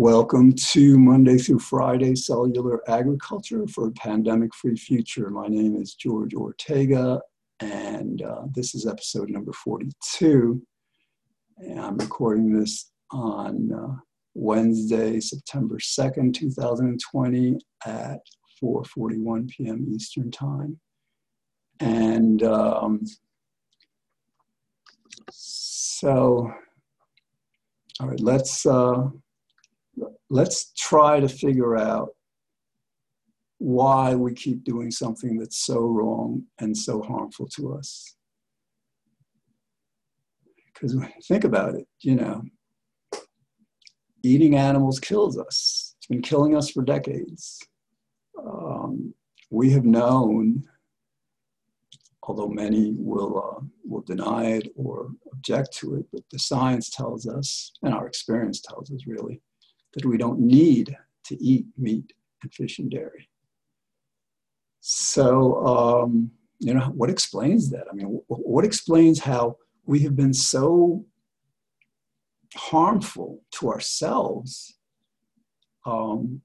Welcome to Monday through Friday Cellular Agriculture for a Pandemic Free Future. My name is George Ortega, and uh, this is episode number 42. And I'm recording this on uh, Wednesday, September 2nd, 2020 at 4:41 p.m. Eastern Time. And um, so, all right, let's uh, let's try to figure out why we keep doing something that's so wrong and so harmful to us. Because think about it, you know, eating animals kills us. It's been killing us for decades. Um, we have known, although many will uh, will deny it or object to it, but the science tells us, and our experience tells us, really, that we don't need to eat meat and fish and dairy. So, um, you know, what explains that? I mean, what explains how we have been so harmful to ourselves um,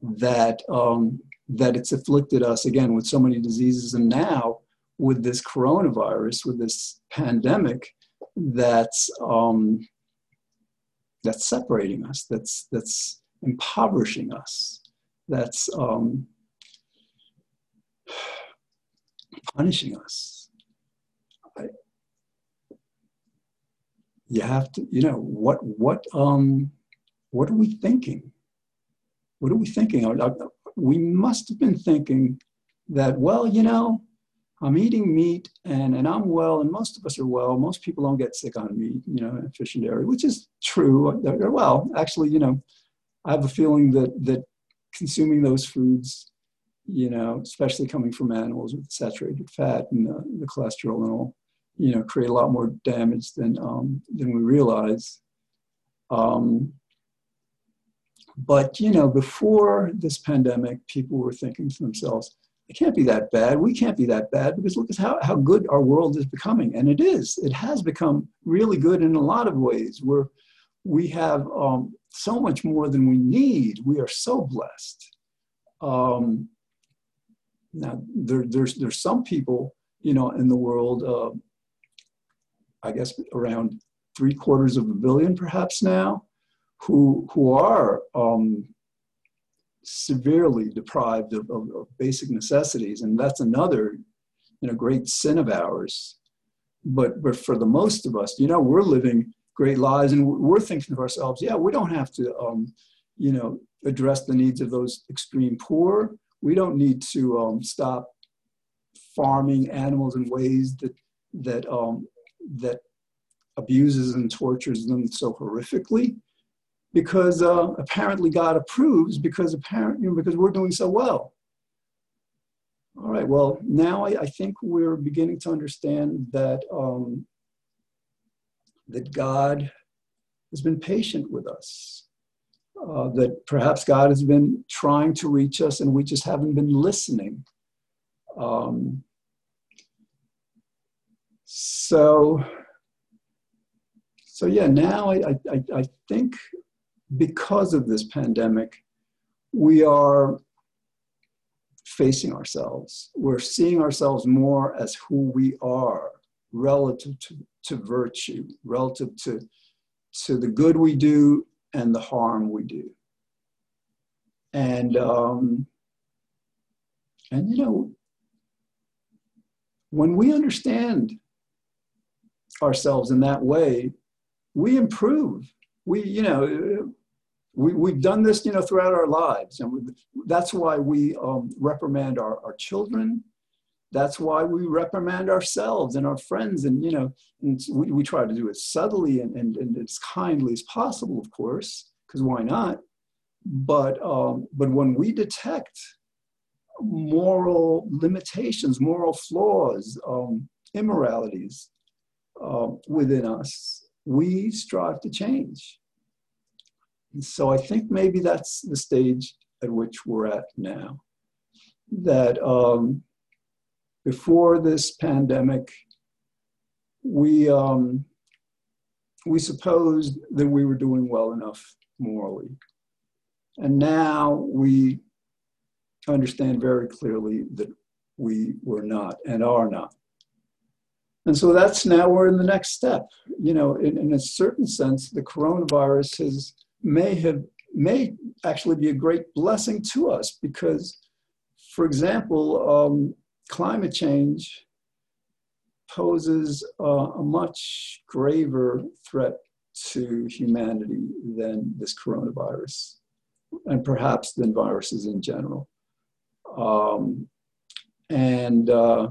that um, that it's afflicted us again with so many diseases, and now with this coronavirus, with this pandemic, that's um, that's separating us, that's, that's impoverishing us, that's um, punishing us. I, you have to, you know, what, what, um, what are we thinking? What are we thinking? We must have been thinking that, well, you know, I'm eating meat and, and I'm well, and most of us are well. Most people don't get sick on meat, you know, fish and dairy, which is true. They're, well, actually, you know, I have a feeling that, that consuming those foods, you know, especially coming from animals with saturated fat and the, the cholesterol and all, you know, create a lot more damage than, um, than we realize. Um, but, you know, before this pandemic, people were thinking to themselves, it can't be that bad. We can't be that bad because look at how, how good our world is becoming. And it is. It has become really good in a lot of ways. We're, we have um, so much more than we need. We are so blessed. Um, now, there, there's, there's some people, you know, in the world, uh, I guess around three quarters of a billion perhaps now, who, who are um, severely deprived of, of, of, basic necessities, and that's another, you know, great sin of ours. But but for the most of us, you know, we're living great lives, and we're thinking to ourselves, yeah, we don't have to, um, you know, address the needs of those extreme poor. We don't need to um, stop farming animals in ways that that um, that abuses and tortures them so horrifically because uh, apparently God approves because apparent, you know, because we're doing so well. All right, well, now I, I think we're beginning to understand that, um, that God has been patient with us, uh, that perhaps God has been trying to reach us and we just haven't been listening. Um, so, so yeah, now I, I, I think because of this pandemic, we are facing ourselves. We're seeing ourselves more as who we are relative to, to virtue, relative to, to the good we do and the harm we do. And, um, and you know, when we understand ourselves in that way, we improve. We, you know, we, we've done this, you know, throughout our lives. And we, that's why we um, reprimand our, our children. That's why we reprimand ourselves and our friends. And, you know, and we, we try to do it subtly and, and, and as kindly as possible, of course, because why not? But, um, but when we detect moral limitations, moral flaws, um, immoralities uh, within us, we strive to change and so I think maybe that's the stage at which we're at now. That um, before this pandemic, we um, we supposed that we were doing well enough morally. And now we understand very clearly that we were not and are not. And so that's now we're in the next step. You know, in, in a certain sense, the coronavirus has may have may actually be a great blessing to us because, for example, um, climate change poses uh, a much graver threat to humanity than this coronavirus, and perhaps than viruses in general. Um, and uh,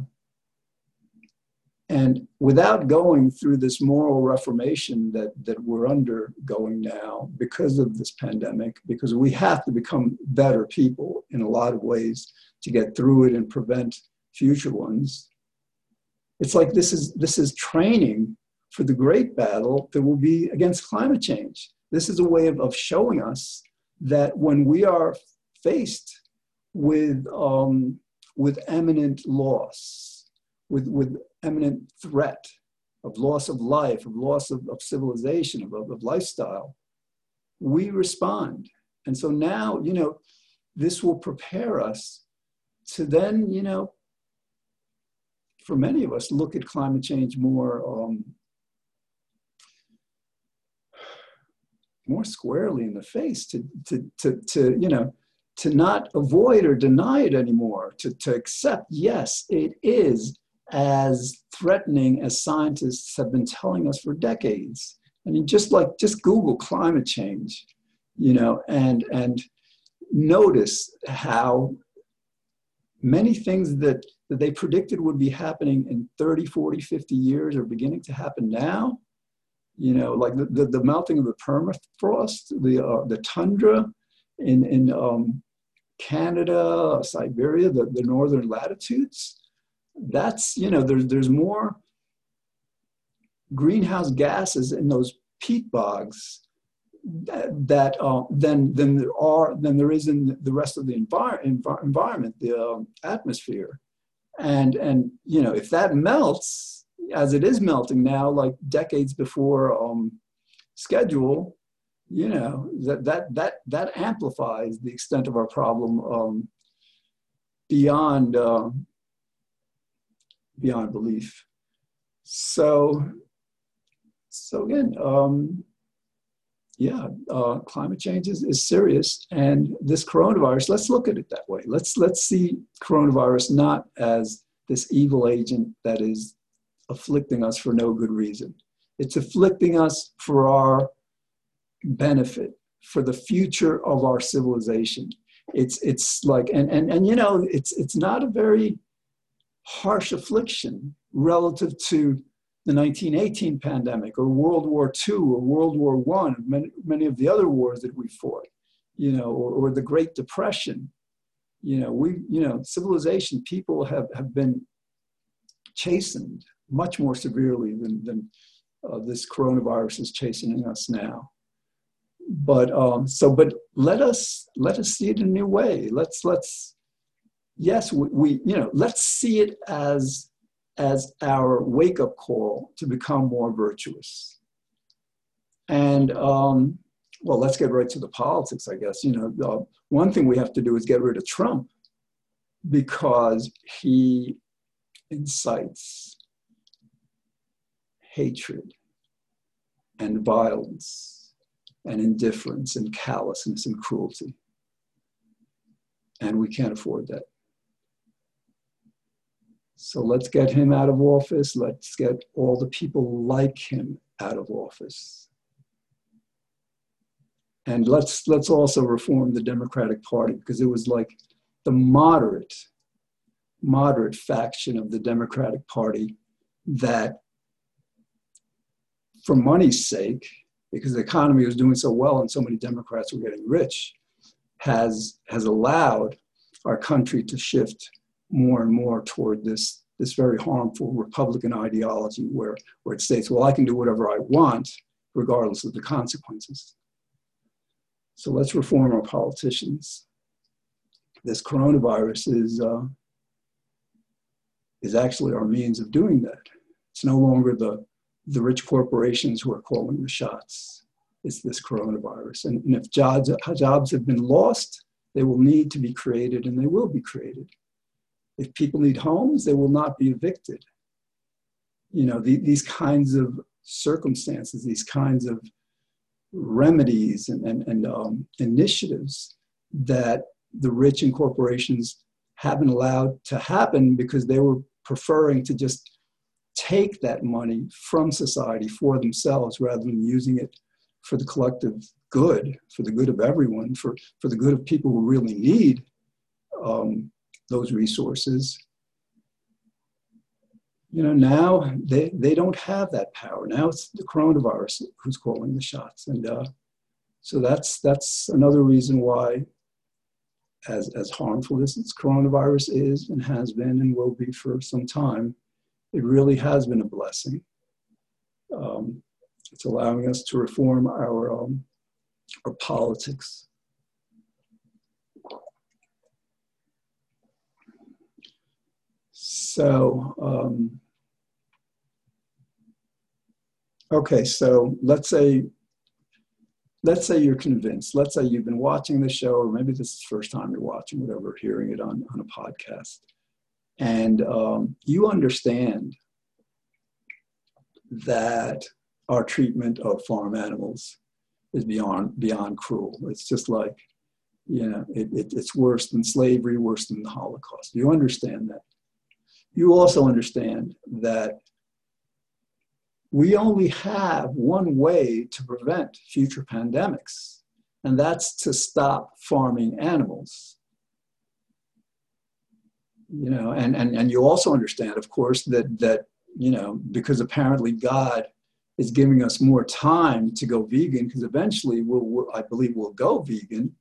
and without going through this moral reformation that, that we're undergoing now because of this pandemic, because we have to become better people in a lot of ways to get through it and prevent future ones. It's like this is, this is training for the great battle that will be against climate change. This is a way of, of showing us that when we are faced with, um, with imminent loss, with, with imminent threat of loss of life, of loss of, of civilization, of, of, lifestyle, we respond. And so now, you know, this will prepare us to then, you know, for many of us, look at climate change more, um, more squarely in the face, to, to, to, to, you know, to not avoid or deny it anymore, to, to accept, yes, it is as threatening as scientists have been telling us for decades. I mean, just like just Google climate change, you know, and and notice how many things that, that they predicted would be happening in 30, 40, 50 years are beginning to happen now. You know, like the, the, the melting of the permafrost, the, uh, the tundra in, in um, Canada, Siberia, the, the northern latitudes that's you know there's there's more greenhouse gases in those peat bogs that, that uh, than than there are than there is in the rest of the envir- env- environment, the uh, atmosphere, and and you know if that melts as it is melting now, like decades before um, schedule, you know that that that that amplifies the extent of our problem um, beyond uh, beyond belief. So, so again, um, yeah, uh, climate change is, is serious, and this coronavirus. Let's look at it that way. Let's let's see coronavirus not as this evil agent that is afflicting us for no good reason. It's afflicting us for our benefit, for the future of our civilization. It's it's like and and and you know it's it's not a very harsh affliction relative to the 1918 pandemic or World War II or World War I, many, many of the other wars that we fought, you know, or, or the Great Depression. You know, we, you know, civilization, people have, have been chastened much more severely than, than uh, this coronavirus is chastening us now. But um, so, but let us let us see it in a new way. Let's let's yes, we, we, you know, let's see it as as our wake up call to become more virtuous. And um, well, let's get right to the politics, I guess. You know, one thing we have to do is get rid of Trump because he incites hatred and violence and indifference and callousness and cruelty. And we can't afford that. So let's get him out of office. Let's get all the people like him out of office. And let's, let's also reform the Democratic Party because it was like the moderate, moderate faction of the Democratic Party that, for money's sake, because the economy was doing so well and so many Democrats were getting rich, has, has allowed our country to shift more and more toward this, this very harmful Republican ideology where, where it states, well, I can do whatever I want regardless of the consequences. So let's reform our politicians. This coronavirus is, uh, is actually our means of doing that. It's no longer the, the rich corporations who are calling the shots. It's this coronavirus. And, and if jobs, jobs have been lost, they will need to be created and they will be created. If people need homes, they will not be evicted. You know, the, these kinds of circumstances, these kinds of remedies and, and, and um, initiatives that the rich and corporations haven't allowed to happen because they were preferring to just take that money from society for themselves rather than using it for the collective good, for the good of everyone, for, for the good of people who really need um, those resources. You know, now they, they don't have that power. Now it's the coronavirus who's calling the shots. And uh, so that's, that's another reason why, as, as harmful as this coronavirus is and has been and will be for some time, it really has been a blessing. Um, it's allowing us to reform our, um, our politics. So, um, okay, so let's say, let's say you're convinced. Let's say you've been watching the show, or maybe this is the first time you're watching, whatever, hearing it on, on a podcast. And um, you understand that our treatment of farm animals is beyond beyond cruel. It's just like, you know, it, it, it's worse than slavery, worse than the Holocaust. You understand that. You also understand that we only have one way to prevent future pandemics, and that's to stop farming animals. You know and, and and you also understand of course that that you know because apparently god is giving us more time to go vegan because eventually we'll, we'll, i believe we'll go vegan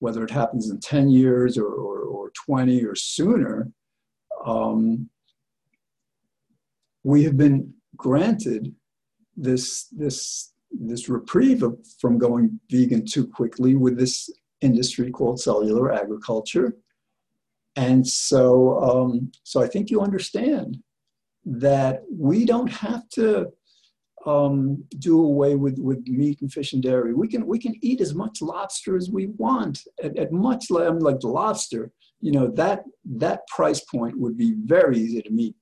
whether it happens in 10 years or, or, or 20 or sooner um, we have been granted this this this reprieve of, from going vegan too quickly with this industry called cellular agriculture and so, um, so I think you understand that we don't have to um, do away with, with meat and fish and dairy. We can we can eat as much lobster as we want at, at much I mean, like the lobster. You know that that price point would be very easy to meet.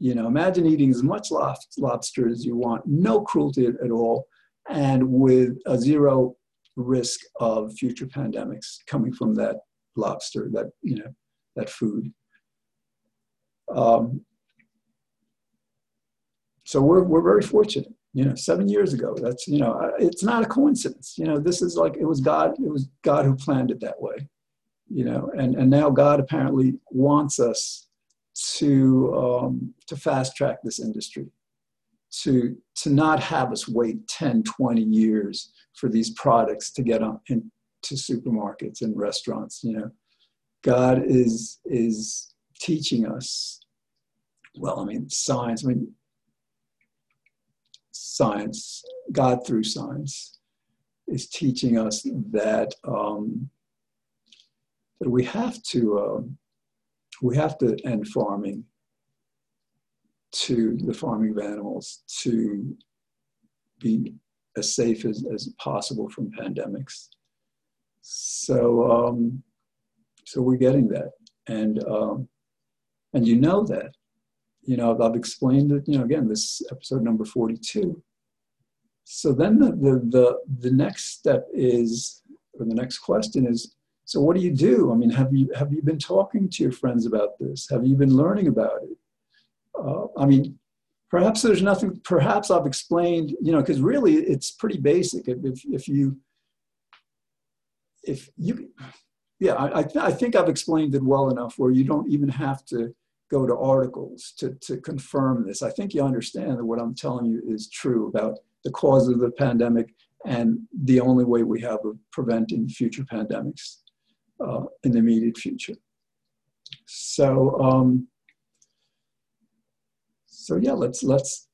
You know, imagine eating as much lobster as you want, no cruelty at, all, and with a zero risk of future pandemics coming from that lobster. That you know that food. Um, so we're, we're very fortunate, you know, seven years ago, that's, you know, it's not a coincidence, you know, this is like, it was God, it was God who planned it that way, you know, and, and now God apparently wants us to, um, to fast track this industry, to, to not have us wait 10, 20 years for these products to get on into supermarkets and restaurants, you know, God is is teaching us. Well, I mean, science. I mean, science. God through science is teaching us that um, that we have to uh, we have to end farming to the farming of animals to be as safe as, as possible from pandemics. So um, so we're getting that, and um, and you know that. You know, I've explained it. You know, again, this episode number forty-two. So then the the the, the next step is, or the next question is, so what do you do? I mean, have you have you been talking to your friends about this? Have you been learning about it? Uh, I mean, perhaps there's nothing. Perhaps I've explained. You know, because really it's pretty basic. If if you if you yeah, I, th- I think I've explained it well enough where you don't even have to go to articles to, to confirm this. I think you understand that what I'm telling you is true about the cause of the pandemic and the only way we have of preventing future pandemics uh, in the immediate future. So, um, so yeah, let's let's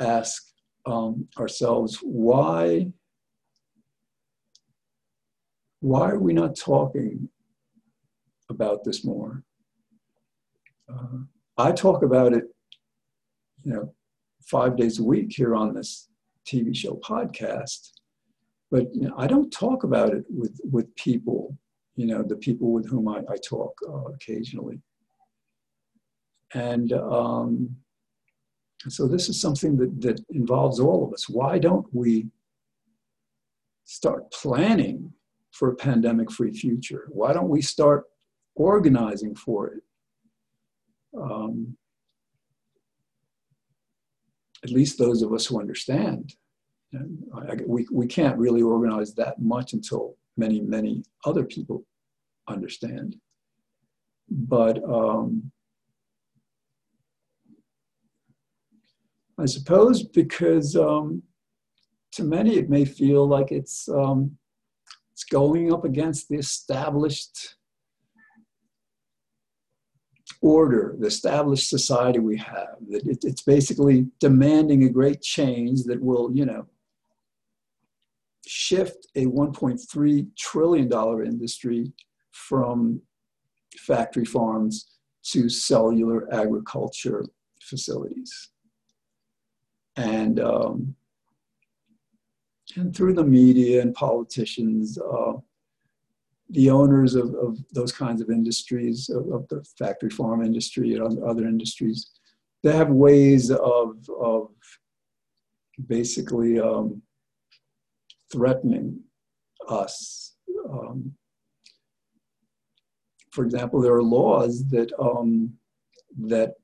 ask um, ourselves why why are we not talking about this more? Uh, I talk about it, you know, five days a week here on this TV show podcast. But you know, I don't talk about it with, with people, you know, the people with whom I, I talk uh, occasionally. And um, so this is something that, that involves all of us. Why don't we start planning for a pandemic free future? Why don't we start organizing for it? Um, at least those of us who understand. And I, we, we can't really organize that much until many, many other people understand. But um, I suppose because um, to many it may feel like it's um, it's going up against the established order, the established society we have. That it, it's basically demanding a great change that will, you know, shift a 1.3 trillion dollar industry from factory farms to cellular agriculture facilities. And um, and through the media and politicians, uh, the owners of, of those kinds of industries, of, of, the factory farm industry and other industries, they have ways of, of basically um, threatening us. Um, for example, there are laws that, um, that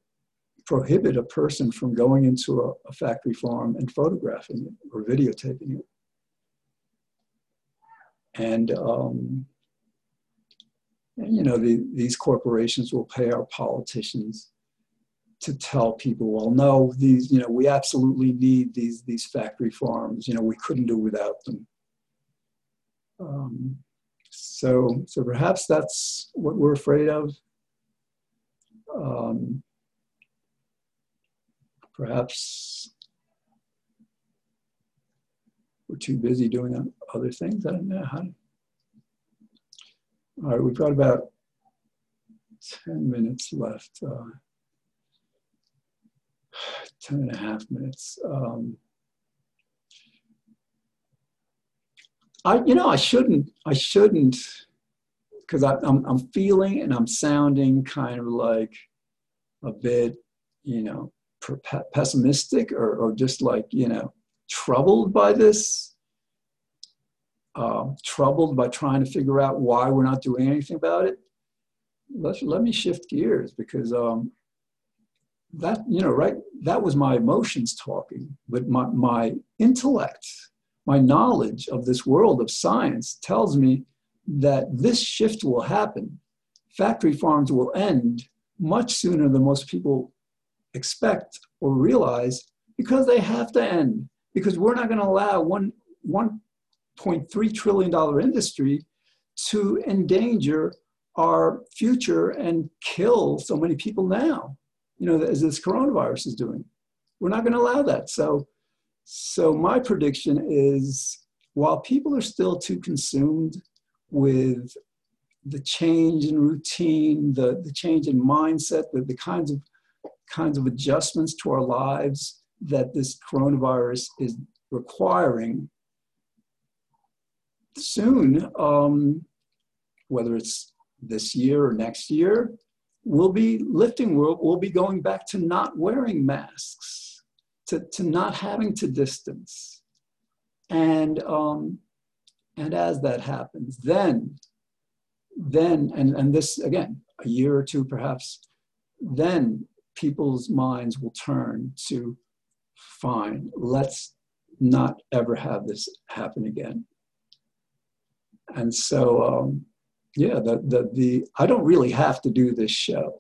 prohibit a person from going into a, a factory farm and photographing it or videotaping it. And, um, and you know, the, these corporations will pay our politicians to tell people, well, no, these, you know, we absolutely need these, these factory farms. You know, we couldn't do without them. Um, so, so perhaps that's what we're afraid of. Um, perhaps we're too busy doing other things. I don't know how. To... All right, we've got about 10 minutes left. Uh, 10 and a half minutes. Um, I, you know, I shouldn't, I shouldn't, because I'm, I'm feeling and I'm sounding kind of like a bit, you know, pessimistic or, or just like, you know, troubled by this, uh, troubled by trying to figure out why we're not doing anything about it, let, let me shift gears because um, that, you know, right, that was my emotions talking, but my, my intellect, my knowledge of this world of science tells me that this shift will happen. Factory farms will end much sooner than most people expect or realize because they have to end because we're not going to allow one 1.3 trillion dollar industry to endanger our future and kill so many people now you know as this coronavirus is doing. We're not going to allow that. So so my prediction is while people are still too consumed with the change in routine the, the change in mindset the, the kinds of kinds of adjustments to our lives that this coronavirus is requiring soon, um, whether it's this year or next year, we'll be lifting, we'll, we'll be going back to not wearing masks, to, to not having to distance. And, um, and as that happens, then, then, and, and this again, a year or two perhaps, then people's minds will turn to fine, let's not ever have this happen again. And so, um, yeah, the, the, the, I don't really have to do this show.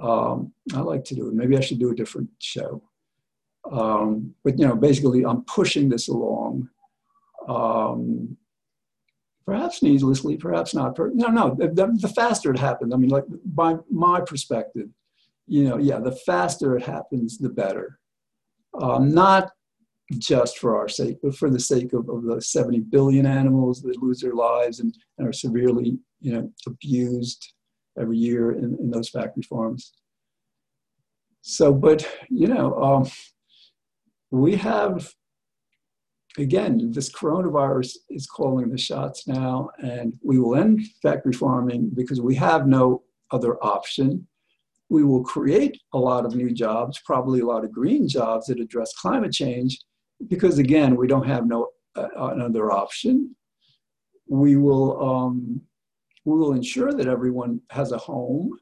Um, I like to do it. Maybe I should do a different show. Um, but, you know, basically, I'm pushing this along. Um, perhaps needlessly, perhaps not. Per- no, no, the, the faster it happens, I mean, like, by my perspective, you know, yeah, the faster it happens, the better. Um, not just for our sake, but for the sake of, of the 70 billion animals that lose their lives and, and are severely, you know, abused every year in, in those factory farms. So, but, you know, um, we have again, this coronavirus is calling the shots now, and we will end factory farming because we have no other option. We will create a lot of new jobs, probably a lot of green jobs that address climate change, because again, we don't have no uh, another option. We will um, we will ensure that everyone has a home,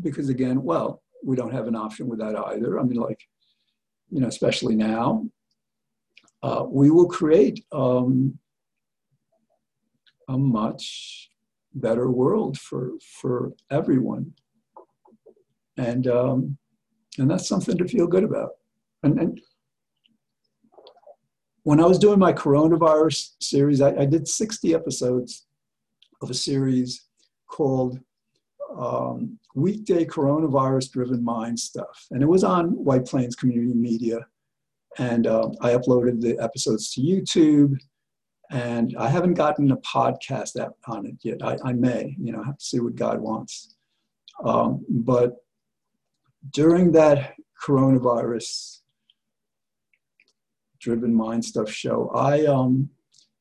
because again, well, we don't have an option with that either. I mean, like, you know, especially now, uh, we will create um, a much better world for for everyone, and um, and that's something to feel good about. And, and when I was doing my coronavirus series, I, I did 60 episodes of a series called um, Weekday Coronavirus Driven Mind Stuff. And it was on White Plains Community Media. And uh, I uploaded the episodes to YouTube. And I haven't gotten a podcast on it yet. I, I may, you know, have to see what God wants. Um, but during that coronavirus driven mind stuff show, I, um,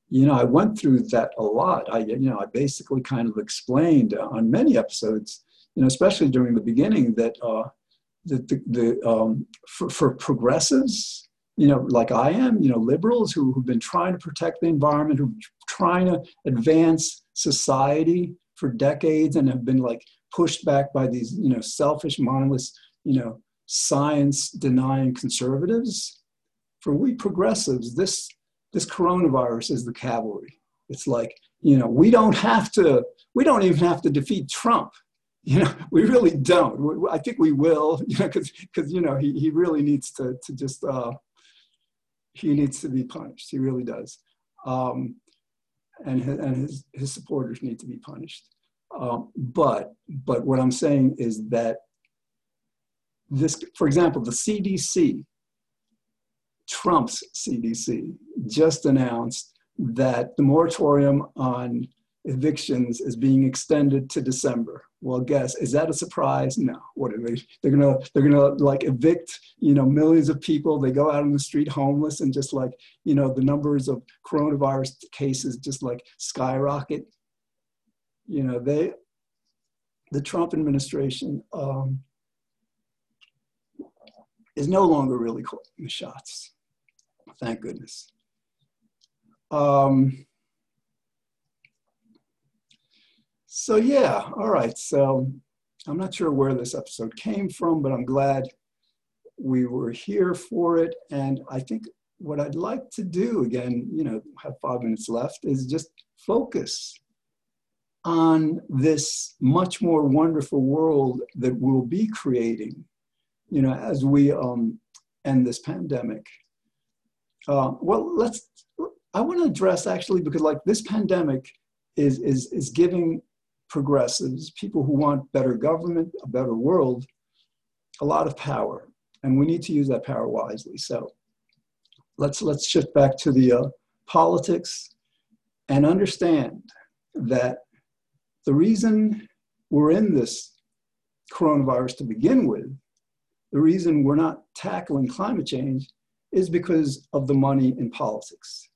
you know, I went through that a lot. I, you know, I basically kind of explained on many episodes, you know, especially during the beginning that, uh, that the, the um, for, for progressives, you know, like I am, you know, liberals who, who've been trying to protect the environment, who trying to advance society for decades and have been like pushed back by these, you know, selfish, mindless, you know, science denying conservatives. For we progressives, this this coronavirus is the cavalry. It's like, you know, we don't have to, we don't even have to defeat Trump. You know, we really don't. I think we will, you know, because, you know, he, he really needs to, to just, uh, he needs to be punished. He really does. Um, and his, and his, his supporters need to be punished. Um, but, but what I'm saying is that this, for example, the CDC, Trump's CDC, just announced that the moratorium on evictions is being extended to December. Well, guess is that a surprise? No. What are they? They're gonna they're gonna like evict you know millions of people. They go out on the street homeless and just like you know the numbers of coronavirus cases just like skyrocket. You know they, the Trump administration um, is no longer really calling the shots. Thank goodness. Um, So yeah, all right. So I'm not sure where this episode came from, but I'm glad we were here for it. And I think what I'd like to do again, you know, have five minutes left, is just focus on this much more wonderful world that we'll be creating, you know, as we um, end this pandemic. Uh, well, let's. I want to address actually because like this pandemic is is is giving progressives, people who want better government, a better world, a lot of power. And we need to use that power wisely. So let's, let's shift back to the uh, politics and understand that the reason we're in this coronavirus to begin with, the reason we're not tackling climate change is because of the money in politics.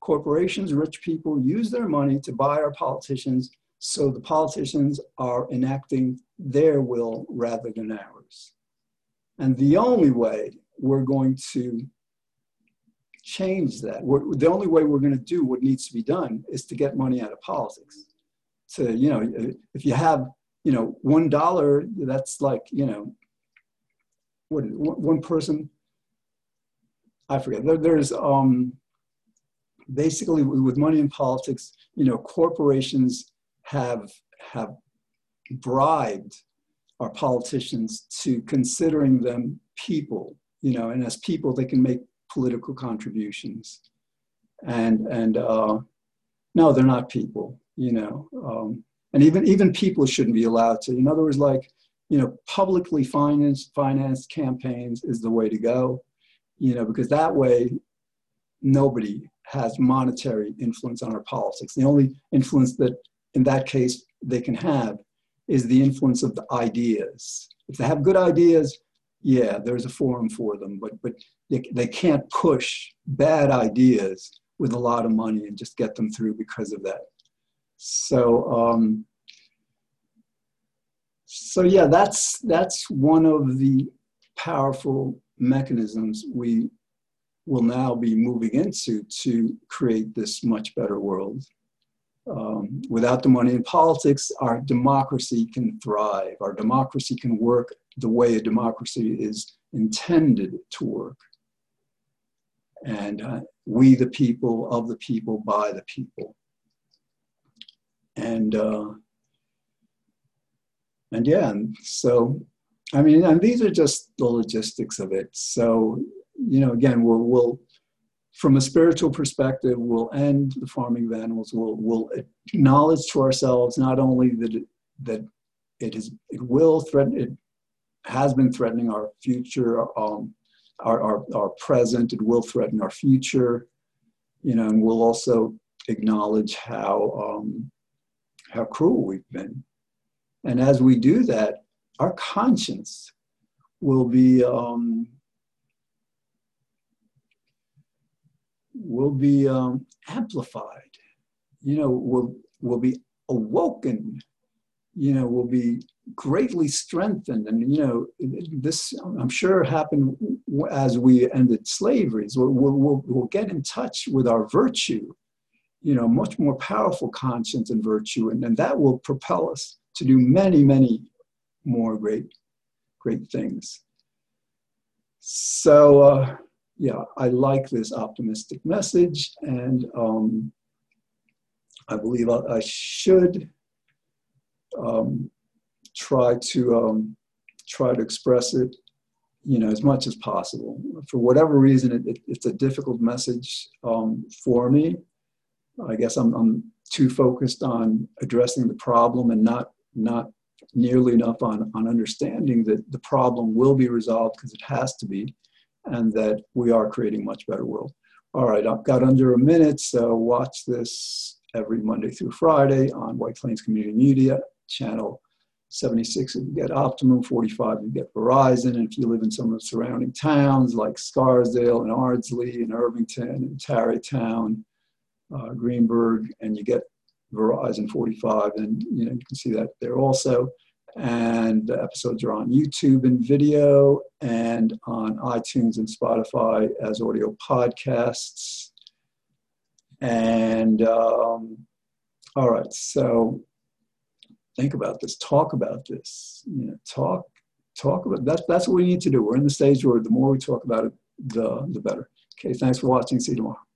Corporations, rich people use their money to buy our politicians so the politicians are enacting their will rather than ours. And the only way we're going to change that, we're, the only way we're going to do what needs to be done is to get money out of politics. So, you know, if you have, you know, one dollar, that's like, you know, one person, I forget, there, there's um, basically with money in politics, you know, corporations have have bribed our politicians to considering them people, you know, and as people they can make political contributions. And and uh, no, they're not people, you know. Um, and even even people shouldn't be allowed to. In other words, like you know, publicly financed financed campaigns is the way to go, you know, because that way nobody has monetary influence on our politics. The only influence that in that case they can have is the influence of the ideas. If they have good ideas, yeah, there's a forum for them. But but they, they can't push bad ideas with a lot of money and just get them through because of that. So, um, so yeah, that's that's one of the powerful mechanisms we will now be moving into to create this much better world. Um, without the money in politics, our democracy can thrive. Our democracy can work the way a democracy is intended to work. And uh, we, the people, of the people, by the people. And uh, and yeah, so I mean, and these are just the logistics of it. So you know, again, we'll, we'll from a spiritual perspective, we'll end the farming of animals. We'll, we'll acknowledge to ourselves not only that it, that it is it will threaten it has been threatening our future, um, our, our our present. It will threaten our future. You know, and we'll also acknowledge how um, how cruel we've been. And as we do that, our conscience will be um, will be um, amplified. You know, will will be awoken. You know, will be greatly strengthened. And you know, this I'm sure happened as we ended slavery. So we'll, we'll, we'll get in touch with our virtue. You know, much more powerful conscience and virtue, and, and that will propel us to do many, many more great, great things. So. Uh, yeah, I like this optimistic message, and um, I believe I, I should um, try to um, try to express it, you know, as much as possible. For whatever reason, it, it, it's a difficult message um, for me. I guess I'm, I'm too focused on addressing the problem and not not nearly enough on, on understanding that the problem will be resolved because it has to be and that we are creating a much better world. All right, I've got under a minute, so watch this every Monday through Friday on White Plains Community Media, channel 76 if you get Optimum, 45 if you get Verizon, and if you live in some of the surrounding towns like Scarsdale and Ardsley and Irvington and Tarrytown, uh, Greenburgh, and you get Verizon 45, and you know you can see that there also and the episodes are on YouTube and video and on iTunes and Spotify as audio podcasts. And um, all right, so think about this, talk about this, you know, talk, talk about that. That's what we need to do. We're in the stage where the more we talk about it, the, the better. Okay, thanks for watching. See you tomorrow.